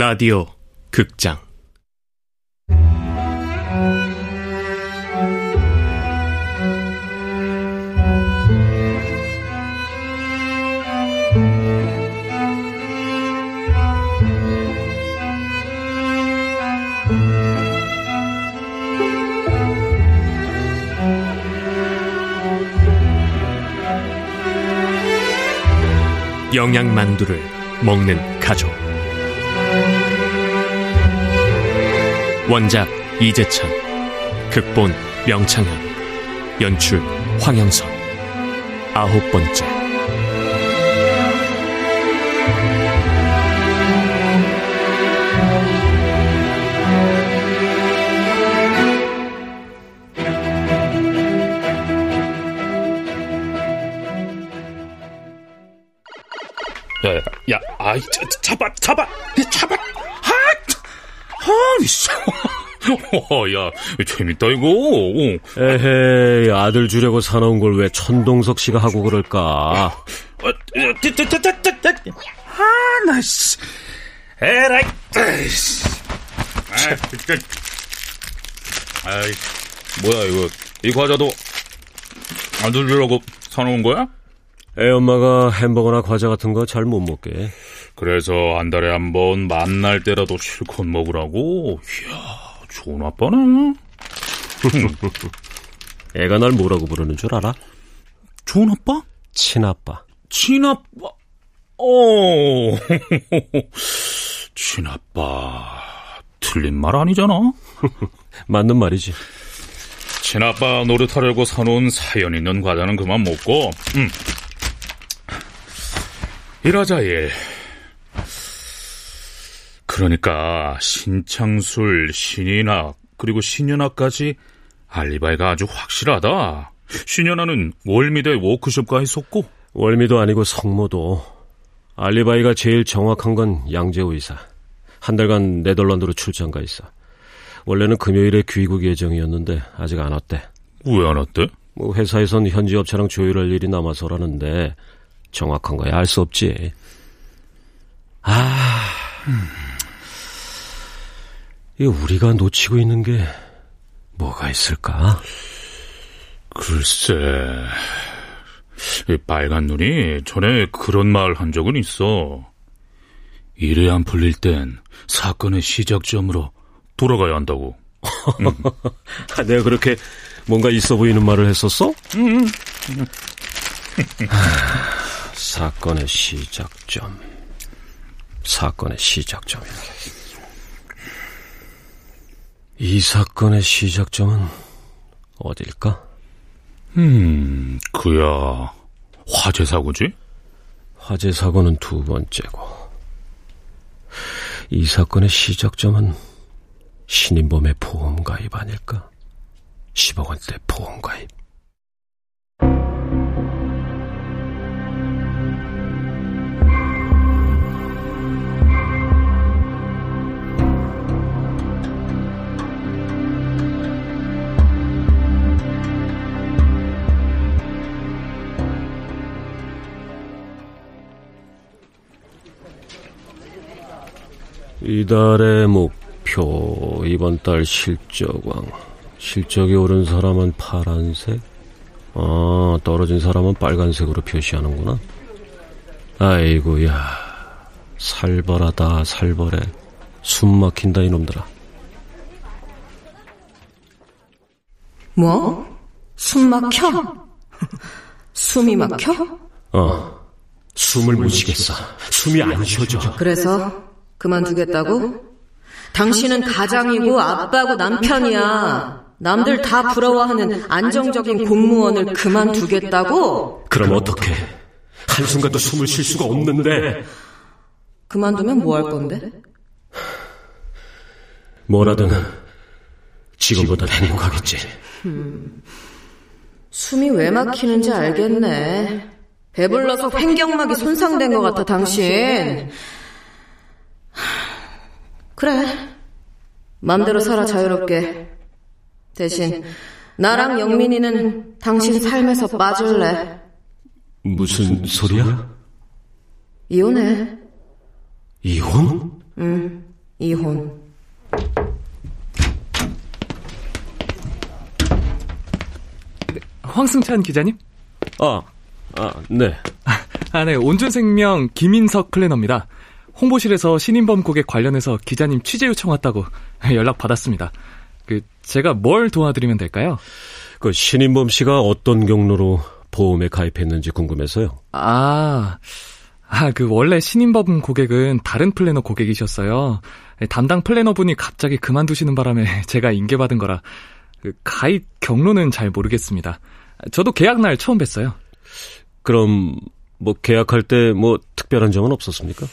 라디오 극장. 영양만두를 먹는 가족 원작 이재찬 극본 명창현 연출 황영선. 아홉 번째 아, 이씨. 어, 야, 재밌다, 이거. 에헤이, 아들 주려고 사놓은 걸 왜 천동석 씨가 하고 그럴까? 어, 저. 아, 나, 씨. 에라이. 아, 그, 아이, 뭐야, 이거. 이 과자도 아들 주려고 사놓은 거야? 애 엄마가 햄버거나 과자 같은 거 잘 못 먹게. 그래서 한 달에 한 번 만날 때라도 실컷 먹으라고? 이야, 좋은 아빠네. 애가 날 뭐라고 부르는 줄 알아? 좋은 아빠? 친아빠. 친아빠. 어. 친아빠. 틀린 말 아니잖아. 맞는 말이지. 친아빠 노릇하려고 사놓은 사연 있는 과자는 그만 먹고, 음. 일하자 일. 그러니까 신창술, 신인학, 그리고 신현아까지 알리바이가 아주 확실하다. 신현아는 월미대 워크숍가 있었고 월미도 아니고 성모도. 알리바이가 제일 정확한 건 양재호 이사. 한 달간 네덜란드로 출장 가 있어. 원래는 금요일에 귀국 예정이었는데 아직 안 왔대. 왜 안 왔대? 뭐 회사에선 현지 업체랑 조율할 일이 남아서라는데 정확한 거야 알 수 없지. 아, 이 우리가 놓치고 있는 게 뭐가 있을까? 글쎄, 이 빨간 눈이 전에 그런 말 한 적은 있어. 일이 안 풀릴 땐 사건의 시작점으로 돌아가야 한다고. 아, 내가 그렇게 뭔가 있어 보이는 말을 했었어? 하, 사건의 시작점. 사건의 시작점이라. 이 사건의 시작점은 어딜까? 음, 그야 화재 사고지? 화재 사고는 두 번째고. 이 사건의 시작점은 신인범의 보험 가입 아닐까? 10억 원대 보험 가입. 이달의 목표, 이번 달 실적왕. 실적이 오른 사람은 파란색? 아, 떨어진 사람은 빨간색으로 표시하는구나. 아이고야. 살벌하다, 살벌해. 숨 막힌다, 이놈들아. 뭐? 숨 막혀? 숨이 막혀? 어. 숨을 못 쉬겠어. 숨이 안 쉬어져. 그래서 그만두겠다고? 당신은 가장이고 아빠고 남편이야. 남들 다 부러워하는 안정적인 공무원을 그만두겠다고? 그럼 어떡해? 한순간도 숨을 쉴 수가 없는데. 그만두면 뭐 할 건데? 뭐라든 지금보다 행복하겠지. 숨이 왜 막히는지 알겠네. 배불러서 횡격막이 손상된 것 같아, 당신. 그래. 맘대로 살아 자유롭게. 대신 나랑 영민이는 당신 삶에서 빠질래. 무슨 소리야? 이혼해. 이혼? 응. 이혼. 황승찬 기자님? 아, 아, 네. 아, 네. 온준생명 김인석 플래너입니다. 홍보실에서 신인범 고객 관련해서 기자님 취재 요청 왔다고 연락 받았습니다. 그 제가 뭘 도와드리면 될까요? 그 신인범 씨가 어떤 경로로 보험에 가입했는지 궁금해서요. 아, 아, 그 원래 신인범 고객은 다른 플래너 고객이셨어요. 담당 플래너분이 갑자기 그만두시는 바람에 제가 인계받은 거라 그 가입 경로는 잘 모르겠습니다. 저도 계약 날 처음 뵀어요. 그럼 뭐 계약할 때 뭐 특별한 점은 없었습니까?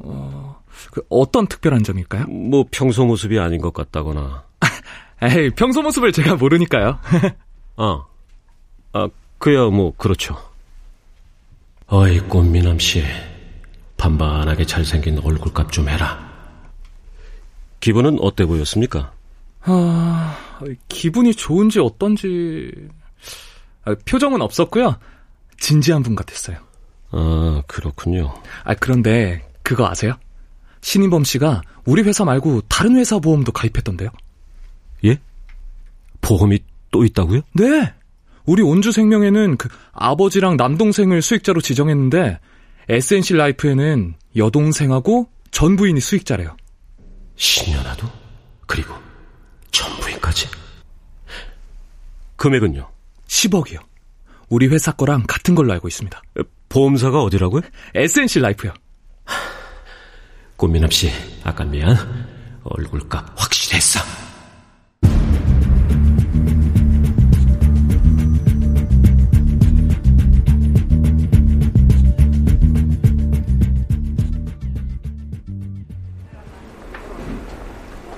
어, 그 어떤 특별한 점일까요? 뭐 평소 모습이 아닌 것 같다거나. 에이, 평소 모습을 제가 모르니까요. 아, 아, 그야 뭐 그렇죠. 어이 꽃미남 씨, 반반하게 잘생긴 얼굴값 좀 해라. 기분은 어때 보였습니까? 아, 기분이 좋은지 어떤지 아, 표정은 없었고요. 진지한 분 같았어요. 아, 그렇군요. 아, 그런데 그거 아세요? 신인범 씨가 우리 회사 말고 다른 회사 보험도 가입했던데요. 예? 보험이 또 있다고요? 네. 우리 온주생명에는 그 아버지랑 남동생을 수익자로 지정했는데 SNC 라이프에는 여동생하고 전 부인이 수익자래요. 신년아도? 그리고 전 부인까지? 금액은요? 10억이요. 우리 회사 거랑 같은 걸로 알고 있습니다. 보험사가 어디라고요? SNC 라이프요. 꽃미남 씨, 아까 미안. 얼굴값 확실했어.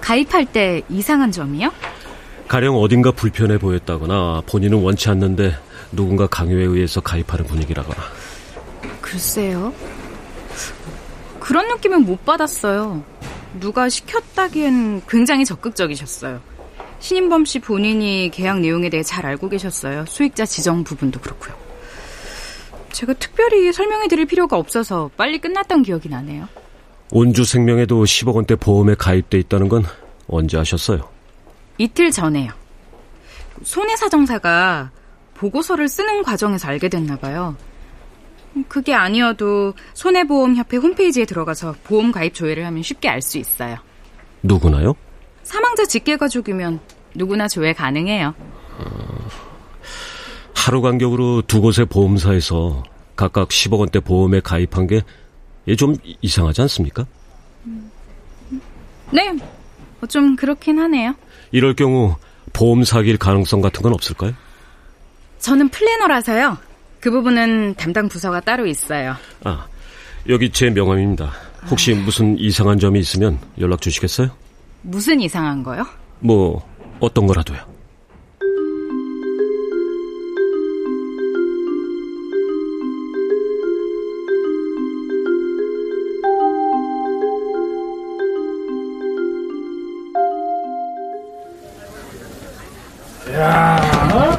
가입할 때 이상한 점이요? 가령 어딘가 불편해 보였다거나 본인은 원치 않는데 누군가 강요에 의해서 가입하는 분위기라거나. 글쎄요. 그런 느낌은 못 받았어요. 누가 시켰다기엔 굉장히 적극적이셨어요. 신인범 씨 본인이 계약 내용에 대해 잘 알고 계셨어요. 수익자 지정 부분도 그렇고요. 제가 특별히 설명해 드릴 필요가 없어서 빨리 끝났던 기억이 나네요. 온주 생명에도 10억 원대 보험에 가입돼 있다는 건 언제 아셨어요? 이틀 전에요. 손해 사정사가 보고서를 쓰는 과정에서 알게 됐나 봐요. 그게 아니어도 손해보험협회 홈페이지에 들어가서 보험 가입 조회를 하면 쉽게 알 수 있어요. 누구나요? 사망자 직계 가족이면 누구나 조회 가능해요. 하루 간격으로 두 곳의 보험사에서 각각 10억 원대 보험에 가입한 게 좀 이상하지 않습니까? 네, 뭐좀 그렇긴 하네요. 이럴 경우 보험 사기일 가능성 같은 건 없을까요? 저는 플래너라서요. 그 부분은 담당 부서가 따로 있어요. 아, 여기 제 명함입니다. 혹시 무슨 이상한 점이 있으면 연락 주시겠어요? 무슨 이상한 거요? 뭐 어떤 거라도요. 야,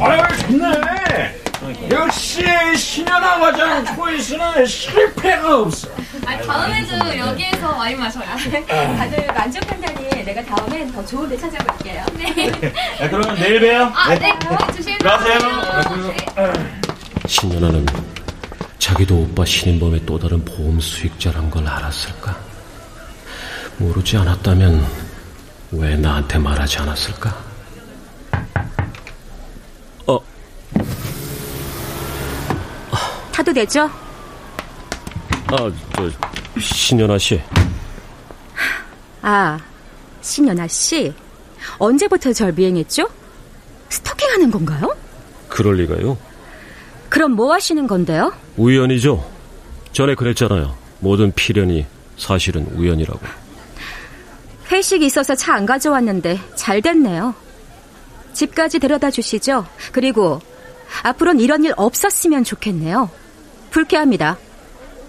아유 좋네. 역시 신현아 과장 초이스는 실패가 없어. 아, 다음에도 여기에서 와인 마셔요. 다들 만족한다니 내가 다음엔 더 좋은 데 찾아볼게요. 네. 네, 그러면 내일 봬요. 아, 네. 조심히. 가세요. 네. 신연아는 자기도 오빠 신인범의 또 다른 보험 수익자란 걸 알았을까? 모르지 않았다면 왜 나한테 말하지 않았을까? 타도 되죠? 아, 저, 신연아 씨. 아, 신연아 씨. 언제부터 절 미행했죠? 스토킹하는 건가요? 그럴 리가요? 그럼 뭐 하시는 건데요? 우연이죠. 전에 그랬잖아요. 모든 필연이 사실은 우연이라고. 회식이 있어서 차 안 가져왔는데 잘 됐네요. 집까지 데려다 주시죠. 그리고 앞으로는 이런 일 없었으면 좋겠네요. 불쾌합니다.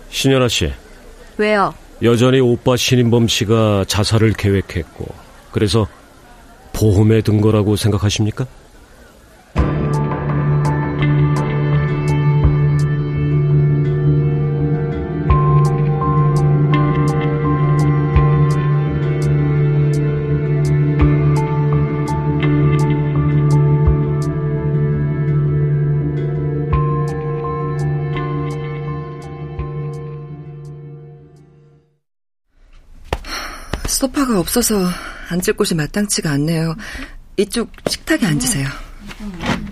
신연아 씨, 왜요? 여전히 오빠 신인범 씨가 자살을 계획했고, 그래서 보험에 든 거라고 생각하십니까? 없어서 앉을 곳이 마땅치가 않네요. 이쪽 식탁에 앉으세요.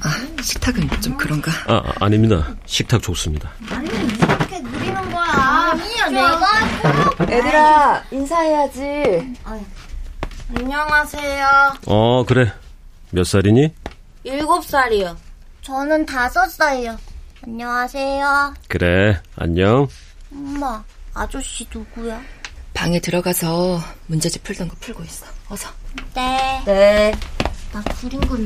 아, 식탁은 좀 그런가? 아, 아닙니다. 식탁 좋습니다. 아니, 이렇게 누리는 거야. 아니야, 내가. 애들아, 인사해야지. 안녕하세요. 어, 그래. 몇 살이니? 일곱 살이요. 저는 다섯 살이요. 안녕하세요. 그래, 안녕. 엄마, 아저씨 누구야? 방에 들어가서 문제집 풀던 거 풀고 있어. 어서. 네. 네. 나 구린 건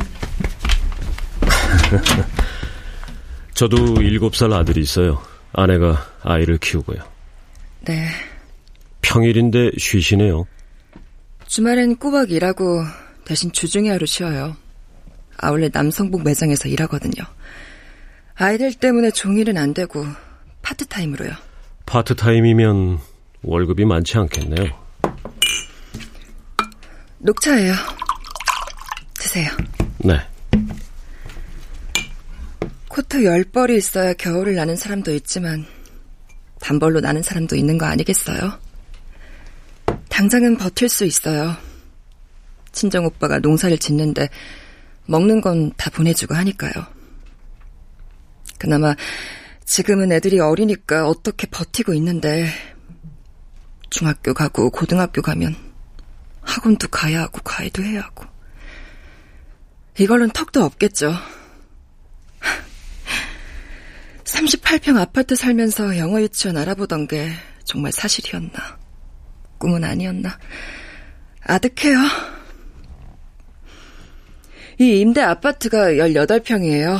저도 일곱 살 아들이 있어요. 아내가 아이를 키우고요. 네. 평일인데 쉬시네요. 주말엔 꼬박 일하고 대신 주중에 하루 쉬어요. 아울렛 남성복 매장에서 일하거든요. 아이들 때문에 종일은 안 되고 파트타임으로요. 파트타임이면 월급이 많지 않겠네요. 녹차예요. 드세요. 네. 코트 열 벌이 있어야 겨울을 나는 사람도 있지만 단벌로 나는 사람도 있는 거 아니겠어요? 당장은 버틸 수 있어요. 친정 오빠가 농사를 짓는데 먹는 건 다 보내주고 하니까요. 그나마 지금은 애들이 어리니까 어떻게 버티고 있는데 중학교 가고 고등학교 가면 학원도 가야 하고 과외도 해야 하고 이걸로는 턱도 없겠죠. 38평 아파트 살면서 영어 유치원 알아보던 게 정말 사실이었나? 꿈은 아니었나? 아득해요. 이 임대 아파트가 18평이에요.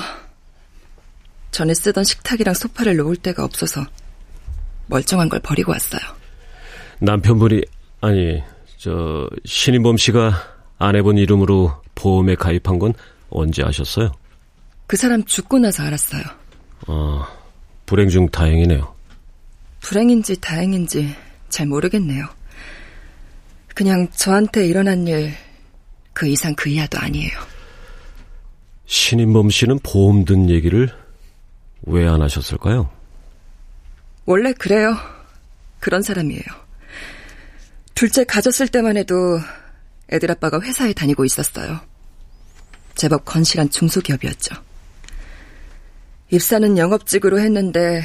전에 쓰던 식탁이랑 소파를 놓을 데가 없어서 멀쩡한 걸 버리고 왔어요. 남편분이, 아니, 저, 신인범 씨가 아내분 이름으로 보험에 가입한 건 언제 아셨어요? 그 사람 죽고 나서 알았어요. 아, 불행 중 다행이네요. 불행인지 다행인지 잘 모르겠네요. 그냥 저한테 일어난 일 그 이상 그 이하도 아니에요. 신인범 씨는 보험 든 얘기를 왜 안 하셨을까요? 원래 그래요. 그런 사람이에요. 둘째 가졌을 때만 해도 애들 아빠가 회사에 다니고 있었어요. 제법 건실한 중소기업이었죠. 입사는 영업직으로 했는데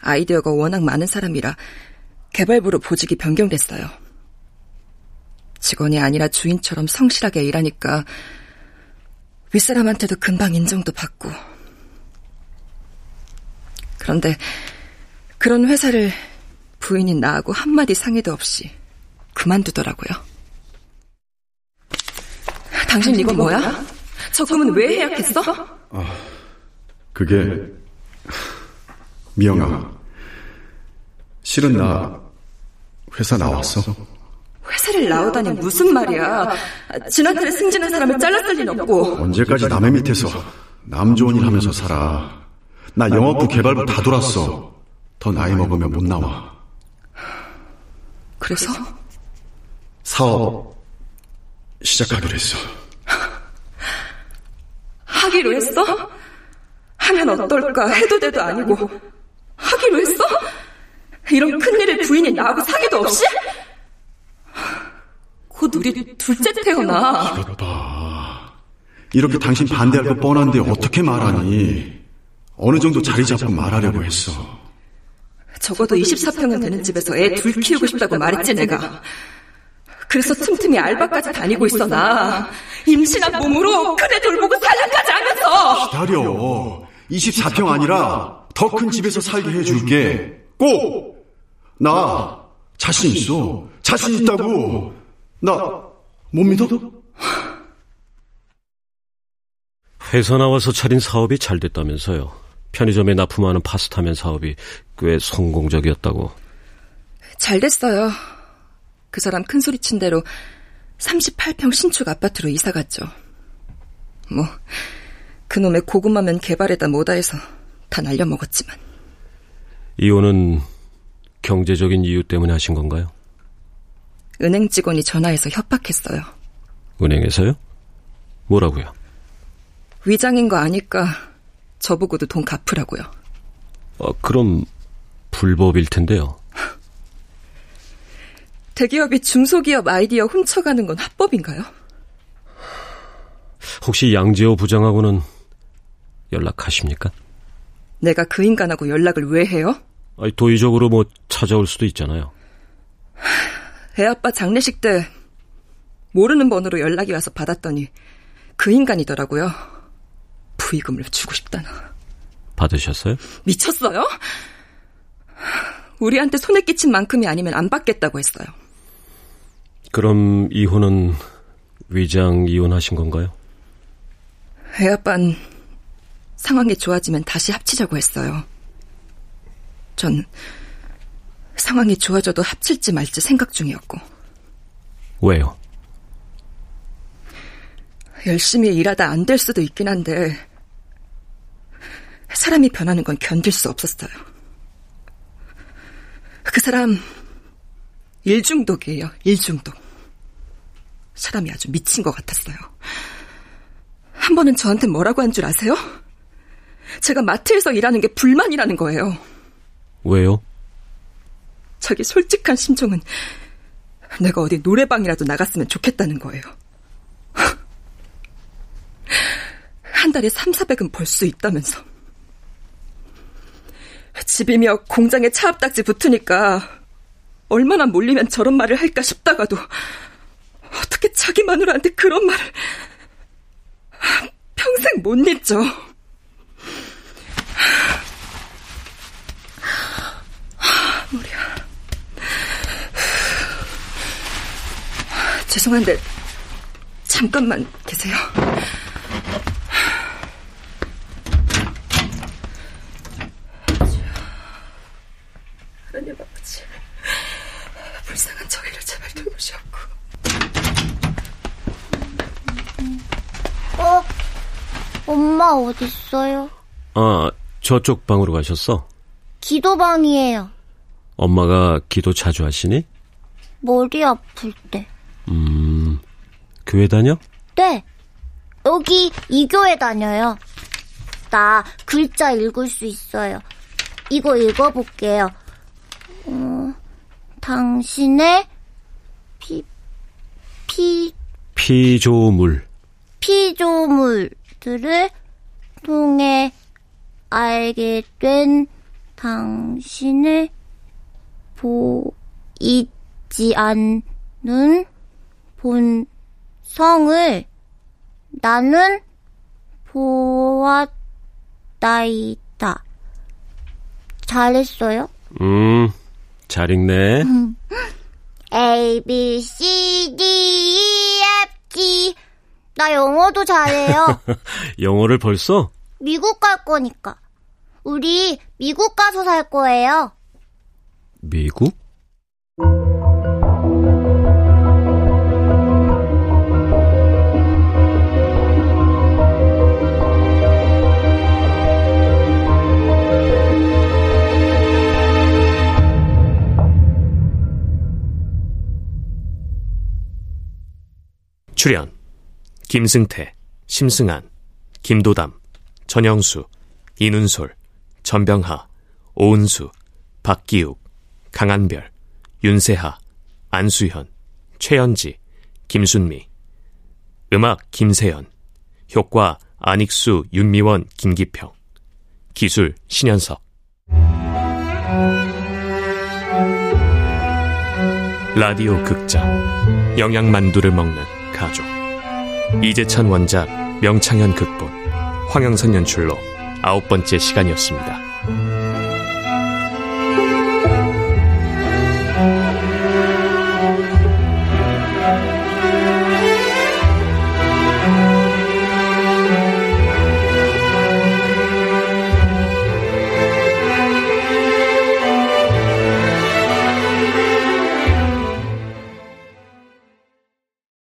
아이디어가 워낙 많은 사람이라 개발부로 보직이 변경됐어요. 직원이 아니라 주인처럼 성실하게 일하니까 윗사람한테도 금방 인정도 받고. 그런데 그런 회사를 부인이 나하고 한마디 상의도 없이 그만두더라고요. 당신 이거 뭐야? 적금은 왜 해약했어? 아, 그게 미영아. 실은 나 회사 나왔어. 회사를 나오다니 무슨 말이야? 지난달에 승진한 사람을 잘랐을 리 없고. 언제까지 남의 밑에서 남 좋은 일 하면서 살아. 나 영업부 개발부 다 돌았어. 더 나이 먹으면 못 나와. 그래서? 사업 시작하기로 했어. 하기로 했어? 하면 어떨까 해도 돼도 아니고 하기로 했어? 이런 큰일을 부인이 나하고 사기도 없이? 곧 우리 둘째 태어나. 이것 봐. 이렇게 당신 반대할 거 뻔한데 어떻게 말하니? 어느 정도 자리 잡고 말하려고 했어. 적어도 24평은 되는 집에서 애 둘 키우고 싶다고 말했지 내가. 그래서 틈틈이 알바까지 다니고 있어 나. 임신한 몸으로 큰애 돌보고 살림까지 하면서. 기다려. 24평 아니라 더 큰 집에서 살게 해줄게. 꼭! 나 자신 있어. 자신 있다고. 나 못 믿어? 회사 나와서 차린 사업이 잘 됐다면서요. 편의점에 납품하는 파스타면 사업이 꽤 성공적이었다고. 잘 됐어요. 그 사람 큰 소리 친 대로 38평 신축 아파트로 이사 갔죠. 뭐, 그놈의 고구마면 개발에다 뭐다 해서 다 날려먹었지만. 이혼은 경제적인 이유 때문에 하신 건가요? 은행 직원이 전화해서 협박했어요. 은행에서요? 뭐라고요? 위장인 거 아니까 저보고도 돈 갚으라고요. 아, 그럼 불법일 텐데요. 대기업이 중소기업 아이디어 훔쳐가는 건 합법인가요? 혹시 양재호 부장하고는 연락하십니까? 내가 그 인간하고 연락을 왜 해요? 아니, 도의적으로 뭐 찾아올 수도 있잖아요. 애 아빠 장례식 때 모르는 번호로 연락이 와서 받았더니 그 인간이더라고요. 부의금을 주고 싶다나. 받으셨어요? 미쳤어요? 우리한테 손에 끼친 만큼이 아니면 안 받겠다고 했어요. 그럼 이혼은 위장 이혼하신 건가요? 애아빤 상황이 좋아지면 다시 합치자고 했어요. 전 상황이 좋아져도 합칠지 말지 생각 중이었고. 왜요? 열심히 일하다 안 될 수도 있긴 한데 사람이 변하는 건 견딜 수 없었어요. 그 사람 일중독이에요. 일중독. 사람이 아주 미친 것 같았어요. 한 번은 저한테 뭐라고 한 줄 아세요? 제가 마트에서 일하는 게 불만이라는 거예요. 왜요? 자기 솔직한 심정은 내가 어디 노래방이라도 나갔으면 좋겠다는 거예요. 한 달에 3, 400은 벌 수 있다면서. 집이며 공장에 차압딱지 붙으니까 얼마나 몰리면 저런 말을 할까 싶다가도 어떻게 자기 마누라한테 그런 말을 평생 못 잊죠. 머리야. 죄송한데 잠깐만 계세요. 하나님 아버지, 불쌍한 저희를 돌보시옵고. 어? 엄마 어딨어요? 아, 저쪽 방으로 가셨어? 기도방이에요. 엄마가 기도 자주 하시니? 머리 아플 때. 음, 교회 다녀? 네. 여기 이 교회 다녀요. 나 글자 읽을 수 있어요. 이거 읽어볼게요. 어, 당신의 피, 피, 피조물. 피조물들을 통해 알게 된 당신을 보이지 않는 본성을 나는 보았다이다. 잘했어요? 음, 잘 읽네. A, B, C, D, E, F, G. 나 영어도 잘해요. 영어를 벌써? 미국 갈 거니까. 우리 미국 가서 살 거예요. 미국? 출연 김승태, 심승한, 김도담, 전영수, 이눈솔, 전병하, 오은수, 박기욱, 강한별, 윤세하, 안수현, 최연지, 김순미 음악 김세연 효과 안익수, 윤미원, 김기평 기술 신현석. 라디오 극장 영양만두를 먹는 가족 이재찬 원작 명창현 극본 황영선 연출로 아홉 번째 시간이었습니다.